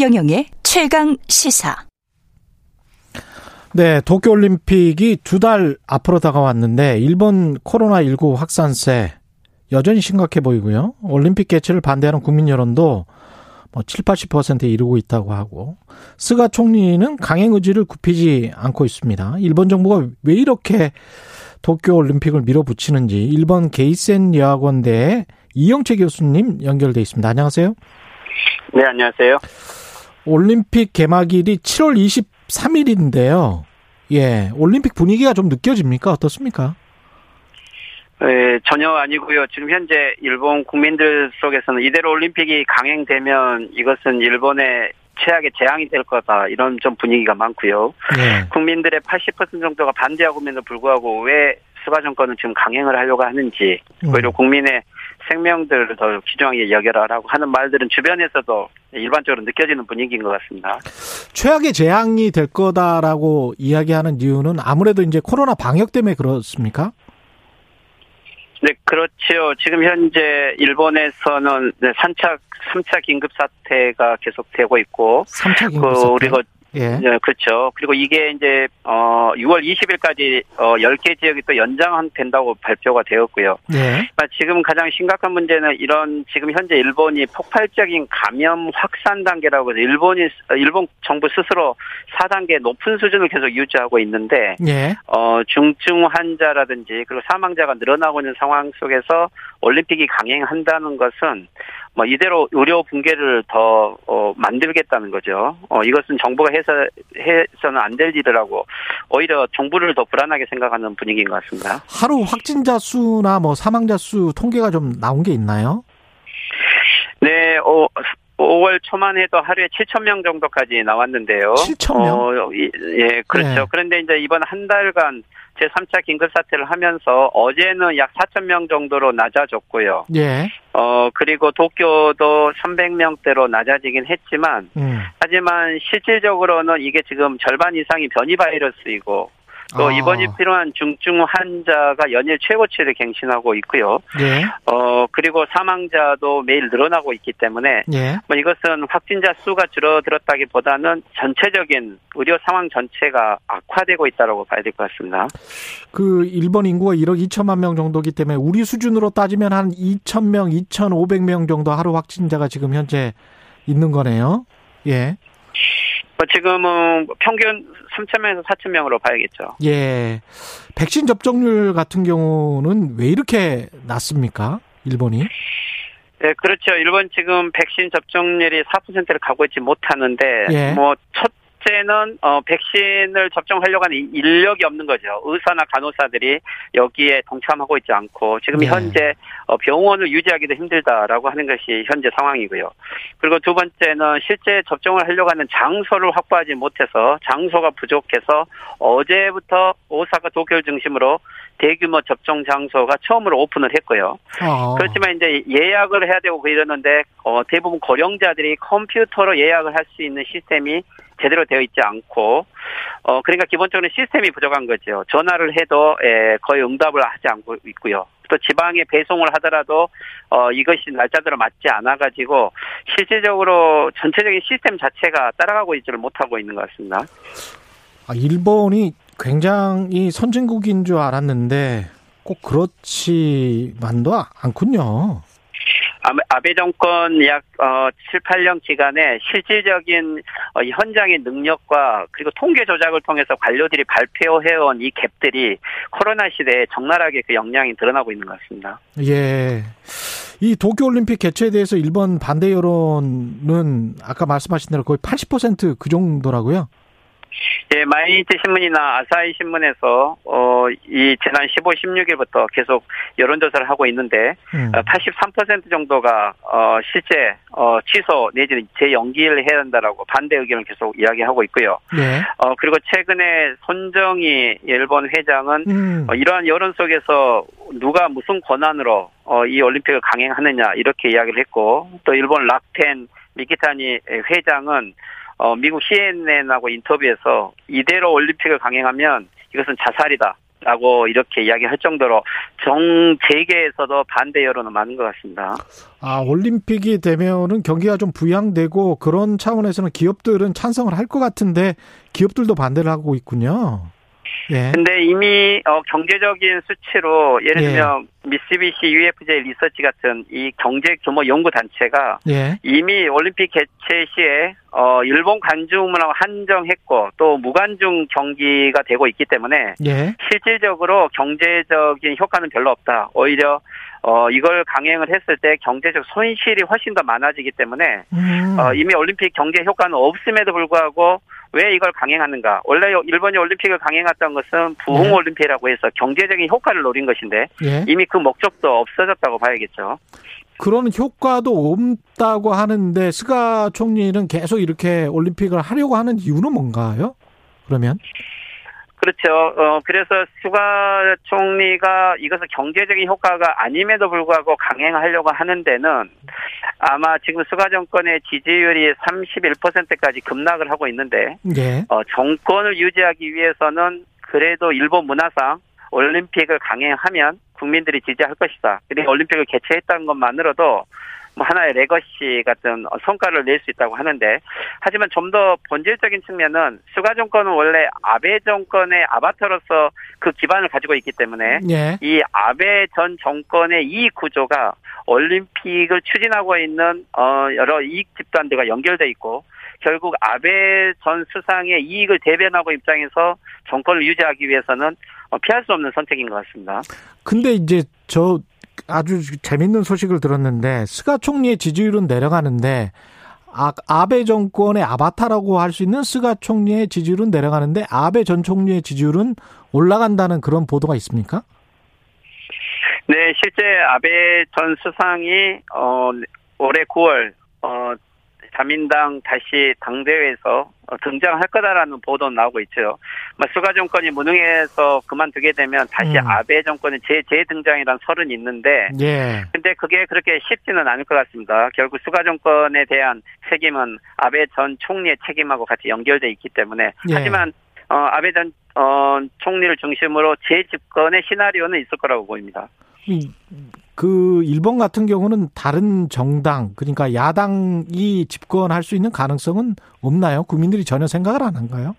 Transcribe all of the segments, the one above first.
최경영의 최강 시사. 네, 도쿄올림픽이 두 달 앞으로 다가왔는데 일본 코로나19 확산세 여전히 심각해 보이고요. 올림픽 개최를 반대하는 국민 여론도 뭐 7, 80%에 이르고 있다고 하고 스가 총리는 강행 의지를 굽히지 않고 있습니다. 일본 정부가 왜 이렇게 도쿄 올림픽을 밀어붙이는지 일본 게이센 여학원대의 이영채 교수님 연결돼 있습니다. 안녕하세요. 네, 안녕하세요. 올림픽 개막일이 7월 23일인데요. 예, 올림픽 분위기가 좀 느껴집니까? 어떻습니까? 네, 전혀 아니고요. 지금 현재 일본 국민들 속에서는 이대로 올림픽이 강행되면 이것은 일본의 최악의 재앙이 될 거다 이런 좀 분위기가 많고요. 네. 국민들의 80% 정도가 반대하고 있는데도 불구하고 왜 스가 정권은 지금 강행을 하려고 하는지 오히려 음. 국민의 생명들을 더 귀중하게 여겨라라고 하는 말들은 주변에서도 일반적으로 느껴지는 분위기인 것 같습니다. 최악의 재앙이 될 거다라고 이야기하는 이유는 아무래도 이제 코로나 방역 때문에 그렇습니까? 네, 그렇죠. 지금 현재 일본에서는 3차 3차 긴급 사태가 계속되고 있고 3차 긴급 사태. 그리고 예. 네, 그렇죠. 그리고 이게 이제 어 6월 20일까지 어 10개 지역이 또 연장된다고 발표가 되었고요. 예. 그러니까 지금 가장 심각한 문제는 이런 지금 현재 일본이 폭발적인 감염 확산 단계라고 해서 일본이 일본 정부 스스로 4단계 높은 수준을 계속 유지하고 있는데 예. 어 중증 환자라든지 그리고 사망자가 늘어나고 있는 상황 속에서 올림픽이 강행한다는 것은 뭐 이대로 의료 붕괴를 더 어, 만들겠다는 거죠. 어, 이것은 정부가 해서 해서는 안 될 일이라고 오히려 정부를 더 불안하게 생각하는 분위기인 것 같습니다. 하루 확진자 수나 뭐 사망자 수 통계가 좀 나온 게 있나요? 네, 어, 5월 초만 해도 하루에 7천 명 정도까지 나왔는데요. 7천 명? 어, 예, 그렇죠. 네. 그런데 이제 이번 한 달간 제3차 긴급사태를 하면서 어제는 약 4천 명 정도로 낮아졌고요. 예. 어, 그리고 도쿄도 300명대로 낮아지긴 했지만, 음. 하지만 실질적으로는 이게 지금 절반 이상이 변이 바이러스이고, 또 아. 입원이 필요한 중증 환자가 연일 최고치를 갱신하고 있고요. 예. 어 그리고 사망자도 매일 늘어나고 있기 때문에 예. 뭐 이것은 확진자 수가 줄어들었다기보다는 전체적인 의료 상황 전체가 악화되고 있다고 봐야 될 것 같습니다. 그 일본 인구가 1억 2천만 명 정도기 때문에 우리 수준으로 따지면 한 2천 명, 2,500명 정도 하루 확진자가 지금 현재 있는 거네요. 예. 뭐 지금은 평균 3천 명에서 4천 명으로 봐야겠죠. 예. 백신 접종률 같은 경우는 왜 이렇게 낮습니까? 일본이? 네, 그렇죠. 일본 지금 백신 접종률이 4%를 가고 있지 못하는데, 예. 뭐, 첫 번째는 어, 백신을 접종하려고 하는 인력이 없는 거죠. 의사나 간호사들이 여기에 동참하고 있지 않고 지금 네. 현재 어, 병원을 유지하기도 힘들다라고 하는 것이 현재 상황이고요. 그리고 두 번째는 실제 접종을 하려고 하는 장소를 확보하지 못해서 장소가 부족해서 어제부터 오사카 도쿄를 중심으로 대규모 접종 장소가 처음으로 오픈을 했고요. 어. 그렇지만 이제 예약을 해야 되고 이러는데 어, 대부분 고령자들이 컴퓨터로 예약을 할 수 있는 시스템이 제대로 되어 있지 않고 어 그러니까 기본적으로 시스템이 부족한 거죠. 전화를 해도 에, 거의 응답을 하지 않고 있고요. 또 지방에 배송을 하더라도 어 이것이 날짜대로 맞지 않아 가지고 실질적으로 전체적인 시스템 자체가 따라가고 있지를 못하고 있는 것 같습니다. 아, 일본이 굉장히 선진국인 줄 알았는데 꼭 그렇지만도 않군요. 아베 정권 약 어, 7, 8년 기간에 실질적인 어, 현장의 능력과 그리고 통계 조작을 통해서 관료들이 발표해온 이 갭들이 코로나 시대에 적나라하게 그 역량이 드러나고 있는 것 같습니다. 예. 이 도쿄올림픽 개최에 대해서 일본 반대 여론은 아까 말씀하신 대로 거의 80%그 정도라고요? 예, 마이니치 신문이나 아사히 신문에서 어, 이 지난 15, 16일부터 계속 여론조사를 하고 있는데 음. 83% 어, 정도가 어, 실제 어, 취소 내지는 재연기를 해야 한다라고 반대 의견을 계속 이야기하고 있고요. 네. 어, 그리고 최근에 손정희 일본 회장은 음. 어, 이러한 여론 속에서 누가 무슨 권한으로 어, 이 올림픽을 강행하느냐 이렇게 이야기를 했고 또 일본 락텐 미키타니 회장은 어, 미국 CNN하고 인터뷰에서 이대로 올림픽을 강행하면 이것은 자살이다. 라고 이렇게 이야기할 정도로 정재계에서도 반대 여론은 많은 것 같습니다. 아, 올림픽이 되면은 경기가 좀 부양되고 그런 차원에서는 기업들은 찬성을 할 것 같은데 기업들도 반대를 하고 있군요. 예. 근데 이미 어, 경제적인 수치로 예를 예. 들면 예. 미쓰비시 UFJ 리서치 같은 이 경제 규모 연구 단체가 예. 이미 올림픽 개최 시에 어, 일본 관중문하고 한정했고 또 무관중 경기가 되고 있기 때문에 예. 실질적으로 경제적인 효과는 별로 없다. 오히려 어, 이걸 강행을 했을 때 경제적 손실이 훨씬 더 많아지기 때문에 음. 어, 이미 올림픽 경제 효과는 없음에도 불구하고 왜 이걸 강행하는가? 원래 일본이 올림픽을 강행했던 것은 부흥 네. 올림픽이라고 해서 경제적인 효과를 노린 것인데 예. 이미 그 목적도 없어졌다고 봐야겠죠. 그런 효과도 없다고 하는데 스가 총리는 계속 이렇게 올림픽을 하려고 하는 이유는 뭔가요? 그러면? 그렇죠. 어, 그래서 스가 총리가 이것을 경제적인 효과가 아님에도 불구하고 강행하려고 하는 데는 아마 지금 스가 정권의 지지율이 31%까지 급락을 하고 있는데, 네. 어, 정권을 유지하기 위해서는 그래도 일본 문화상 올림픽을 강행하면 국민들이 지지할 것이다. 그리고 올림픽을 개최했다는 것만으로도 뭐 하나의 legacy 같은 성과를 낼 수 있다고 하는데 하지만 좀 더 본질적인 측면은 스가 정권은 원래 아베 정권의 아바타로서 그 기반을 가지고 있기 때문에 예. 이 아베 전 정권의 이익 구조가 올림픽을 추진하고 있는 어 여러 이익 집단들과 연결돼 있고 결국 아베 전 수상의 이익을 대변하고 입장에서 정권을 유지하기 위해서는 어, 피할 수 없는 선택인 것 같습니다. 근데 이제 저 아주 재밌는 소식을 들었는데 스가 총리의 지지율은 내려가는데 아, 아베 정권의 아바타라고 할 수 있는 스가 총리의 지지율은 내려가는데 아베 전 총리의 지지율은 올라간다는 그런 보도가 있습니까? 네, 실제 아베 전 수상이 어 올해 9월 어 자민당 다시 당대회에서 어, 등장할 거다라는 보도 나오고 있죠. 수가 정권이 무능해서 그만두게 되면 다시 음. 아베 정권의 재, 재등장이라는 설은 있는데, 예. 근데 그게 그렇게 쉽지는 않을 것 같습니다. 결국 수가 정권에 대한 책임은 아베 전 총리의 책임하고 같이 연결돼 있기 때문에, 예. 하지만 어, 아베 전 어, 총리를 중심으로 재집권의 시나리오는 있을 거라고 보입니다. 그 일본 같은 경우는 다른 정당 그러니까 야당이 집권할 수 있는 가능성은 없나요? 국민들이 전혀 생각을 안 한가요?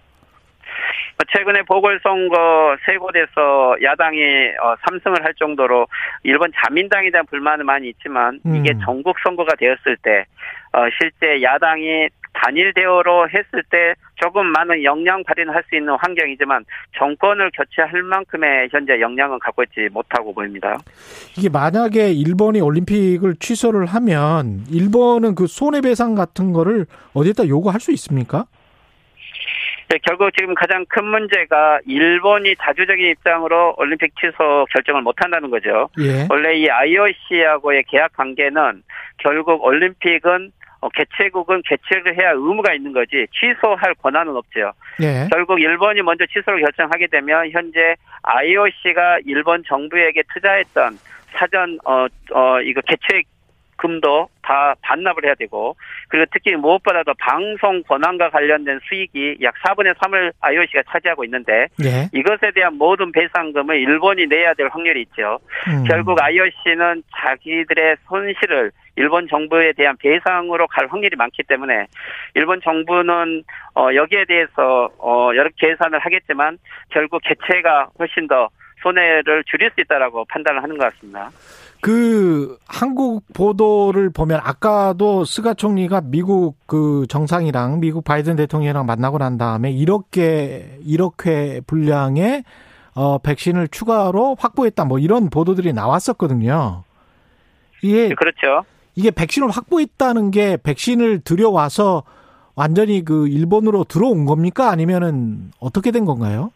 최근에 보궐선거 세 곳에서 야당이 어, 삼승을 할 정도로 일본 자민당에 대한 불만은 많이 있지만 이게 음. 전국 선거가 되었을 때 어, 실제 야당이 단일 대우로 했을 때 조금 많은 역량 발휘할 수 있는 환경이지만 정권을 교체할 만큼의 현재 역량은 갖고 있지 못하고 보입니다. 이게 만약에 일본이 올림픽을 취소를 하면 일본은 그 손해배상 같은 거를 어디에다 요구할 수 있습니까? 네, 결국 지금 가장 큰 문제가 일본이 자주적인 입장으로 올림픽 취소 결정을 못 한다는 거죠. 예. 원래 이 IOC하고의 계약 관계는 결국 올림픽은 어, 개최국은 개최를 해야 의무가 있는 거지 취소할 권한은 없죠. 예. 결국 일본이 먼저 취소를 결정하게 되면 현재 IOC가 일본 정부에게 투자했던 사전 어 어 이거 개최 금도 다 반납을 해야 되고 그리고 특히 무엇보다도 방송 권한과 관련된 수익이 약 4분의 3을 IOC가 차지하고 있는데 예. 이것에 대한 모든 배상금을 일본이 내야 될 확률이 있죠. 음. 결국 IOC는 자기들의 손실을 일본 정부에 대한 배상으로 갈 확률이 많기 때문에 일본 정부는 어 여기에 대해서 어 여러 계산을 하겠지만 결국 개체가 훨씬 더 손해를 줄일 수 있다라고 판단을 하는 것 같습니다. 그 한국 보도를 보면 아까도 스가 총리가 미국 그 정상이랑 미국 바이든 대통령이랑 만나고 난 다음에 이렇게 이렇게 분량의 어 백신을 추가로 확보했다 뭐 이런 보도들이 나왔었거든요. 이게 네, 그렇죠. 이게 백신을 확보했다는 게 백신을 들여와서 완전히 그 일본으로 들어온 겁니까? 아니면은 어떻게 된 건가요?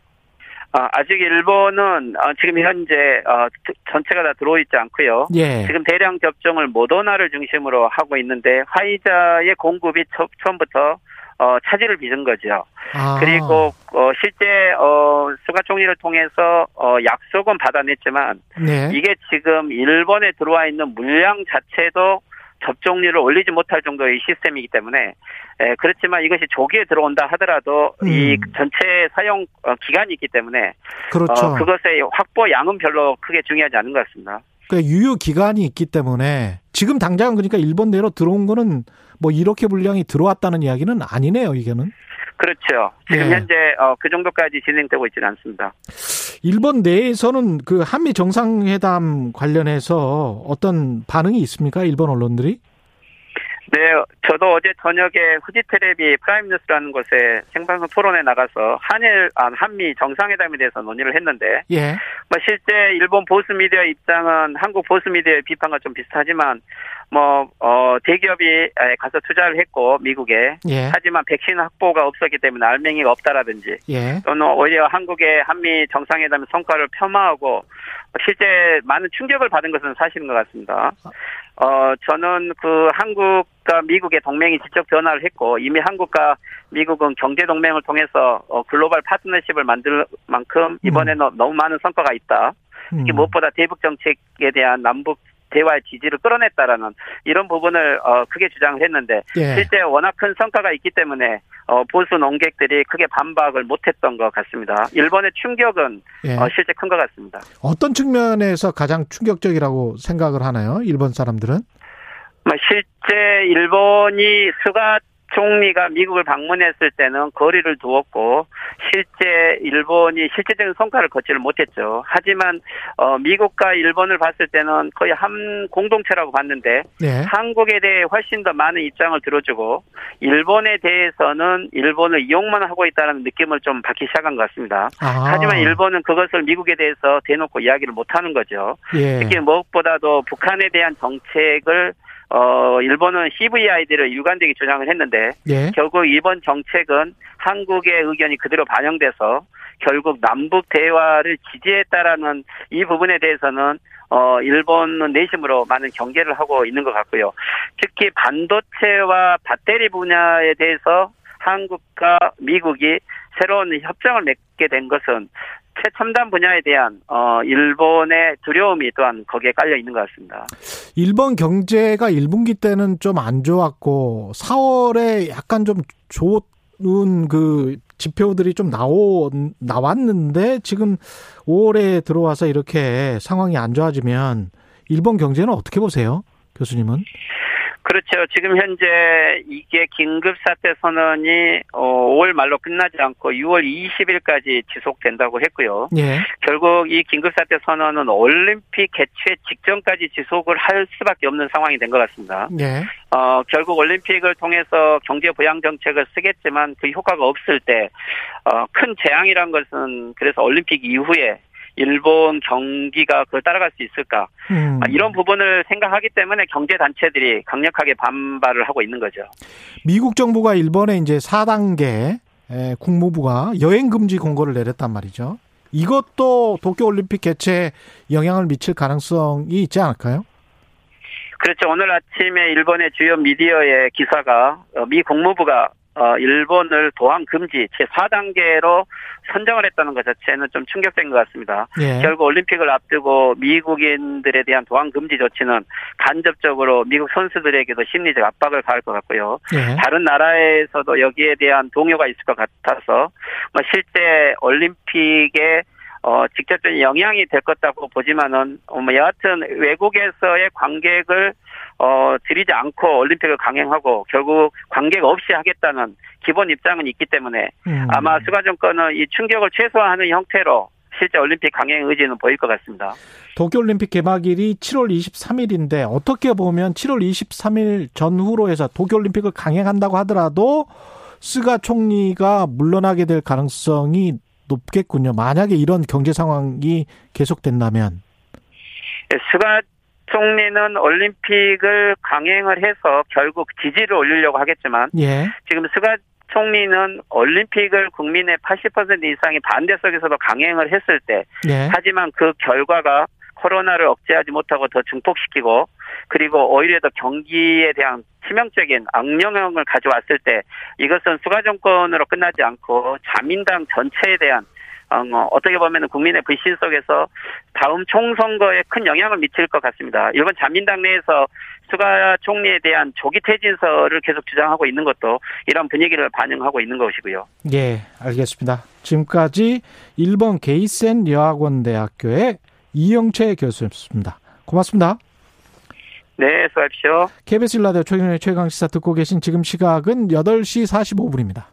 아, 아직 일본은 어, 지금 현재 어, 전체가 다 들어오지 않고요. 예. 지금 대량 접종을 모더나를 중심으로 하고 있는데 화이자의 공급이 처, 음부터 어, 차질을 빚은 거죠. 아. 그리고 어, 실제 어, 수가 총리를 통해서 어, 약속은 받아냈지만 네. 이게 지금 일본에 들어와 있는 물량 자체도 접종률을 올리지 못할 정도의 시스템이기 때문에 에, 그렇지만 이것이 조기에 들어온다 하더라도 음. 이 전체 사용 어, 기간이 있기 때문에 그렇죠. 어, 그것의 확보 양은 별로 크게 중요하지 않은 것 같습니다. 그 유효 기간이 있기 때문에 지금 당장 그러니까 일본 내로 들어온 거는 뭐 이렇게 분량이 들어왔다는 이야기는 아니네요, 이게는. 그렇죠. 지금 예. 현재 어, 그 정도까지 진행되고 있지는 않습니다. 일본 내에서는 그 한미 정상회담 관련해서 어떤 반응이 있습니까? 일본 언론들이? 네, 저도 어제 저녁에 후지 테레비 프라임 뉴스라는 곳에 생방송 토론에 나가서 한일 아, 한미 정상회담에 대해서 논의를 했는데, 예. 뭐 실제 일본 보수 미디어 입장은 한국 보수 미디어의 비판과 좀 비슷하지만, 뭐 어, 대기업이 가서 투자를 했고 미국에, 예. 하지만 백신 확보가 없었기 때문에 알맹이가 없다라든지, 예. 또는 오히려 한국의 한미 정상회담의 성과를 폄하하고 실제 많은 충격을 받은 것은 사실인 것 같습니다. 어, 저는 그 한국 과 미국의 동맹이 지적 변화를 했고 이미 한국과 미국은 경제 동맹을 통해서 어, 글로벌 파트너십을 만들 만큼 이번에는 음. 너무 많은 성과가 있다. 특히 음. 무엇보다 대북 정책에 대한 남북 대화의 지지를 끌어냈다라는 이런 부분을 어, 크게 주장을 했는데 예. 실제 워낙 큰 성과가 있기 때문에 어, 보수 농객들이 크게 반박을 못했던 것 같습니다. 일본의 충격은 예. 어, 실제 큰 것 같습니다. 어떤 측면에서 가장 충격적이라고 생각을 하나요? 일본 사람들은? 뭐 실제 일본이 스가 총리가 미국을 방문했을 때는 거리를 두었고 실제 일본이 실제적인 성과를 거치를 못했죠. 하지만 어, 미국과 일본을 봤을 때는 거의 한 공동체라고 봤는데 네. 한국에 대해 훨씬 더 많은 입장을 들어주고 일본에 대해서는 일본을 이용만 하고 있다는 느낌을 좀 받기 시작한 것 같습니다. 아. 하지만 일본은 그것을 미국에 대해서 대놓고 이야기를 못하는 거죠. 예. 특히 무엇보다도 북한에 대한 정책을 어, 일본은 CVID를 유관되게 주장을 했는데 예. 결국 이번 정책은 한국의 의견이 그대로 반영돼서 결국 남북 대화를 지지했다라는 이 부분에 대해서는 어, 일본은 내심으로 많은 경계를 하고 있는 것 같고요. 특히 반도체와 배터리 분야에 대해서 한국과 미국이 새로운 협정을 맺게 된 것은 최첨단 분야에 대한 어 일본의 두려움이 또한 거기에 깔려 있는 것 같습니다. 일본 경제가 1분기 때는 좀 안 좋았고 4월에 약간 좀 좋은 그 지표들이 좀 나오 나왔는데 지금 5월에 들어와서 이렇게 상황이 안 좋아지면 일본 경제는 어떻게 보세요, 교수님은? 그렇죠. 지금 현재 이게 긴급사태 선언이 5월 어, 말로 끝나지 않고 6월 20일까지 지속된다고 했고요. 예. 결국 이 긴급사태 선언은 올림픽 개최 직전까지 지속을 할 수밖에 없는 상황이 된 것 같습니다. 예. 어, 결국 올림픽을 통해서 경제 부양 정책을 쓰겠지만 그 효과가 없을 때, 어, 큰 재앙이란 것은 그래서 올림픽 이후에 일본 경기가 그걸 따라갈 수 있을까 음. 아, 이런 부분을 생각하기 때문에 경제 단체들이 강력하게 반발을 하고 있는 거죠. 미국 정부가 일본에 이제 4단계 국무부가 여행 금지 공고를 내렸단 말이죠. 이것도 도쿄 올림픽 개최에 영향을 미칠 가능성이 있지 않을까요? 그렇죠. 오늘 아침에 일본의 주요 미디어의 기사가 어, 미 국무부가 어, 일본을 도항 금지 제 4단계로 선정을 했다는 것 자체는 좀 충격적인 것 같습니다. 예. 결국 올림픽을 앞두고 미국인들에 대한 도항 금지 조치는 간접적으로 미국 선수들에게도 심리적 압박을 가할 것 같고요. 예. 다른 나라에서도 여기에 대한 동요가 있을 것 같아서 뭐 실제 올림픽에 어, 직접적인 영향이 될 것같고 보지만은, 어, 뭐, 여하튼 외국에서의 관객을 어, 들이지 않고 올림픽을 강행하고 결국 관객 없이 하겠다는 기본 입장은 있기 때문에 음. 아마 수가 정권은 이 충격을 최소화하는 형태로 실제 올림픽 강행 의지는 보일 것 같습니다. 도쿄올림픽 개막일이 7월 23일인데 어떻게 보면 7월 23일 전후로 해서 도쿄올림픽을 강행한다고 하더라도 스가 총리가 물러나게 될 가능성이 높겠군요. 만약에 이런 경제 상황이 계속된다면. 네, 스가 총리는 올림픽을 강행을 해서 결국 지지를 올리려고 하겠지만 예. 지금 스가 총리는 올림픽을 국민의 80% 이상이 반대 속에서도 강행을 했을 때 예. 하지만 그 결과가 코로나를 억제하지 못하고 더 증폭시키고 그리고 오히려 더 경기에 대한 치명적인 악영향을 가져왔을 때 이것은 스가 정권으로 끝나지 않고 자민당 전체에 대한 어, 뭐 어떻게 보면 국민의 불신 속에서 다음 총선거에 큰 영향을 미칠 것 같습니다. 일본 자민당 내에서 스가 총리에 대한 조기 퇴진서를 계속 주장하고 있는 것도 이런 분위기를 반영하고 있는 것이고요. 예, 알겠습니다. 지금까지 일본 게이센 여학원대학교의 이영채 교수였습니다. 고맙습니다. 네, 수고하십시오. KBS 일라디오 최경의 최강시사 듣고 계신 지금 시각은 8시 45분입니다.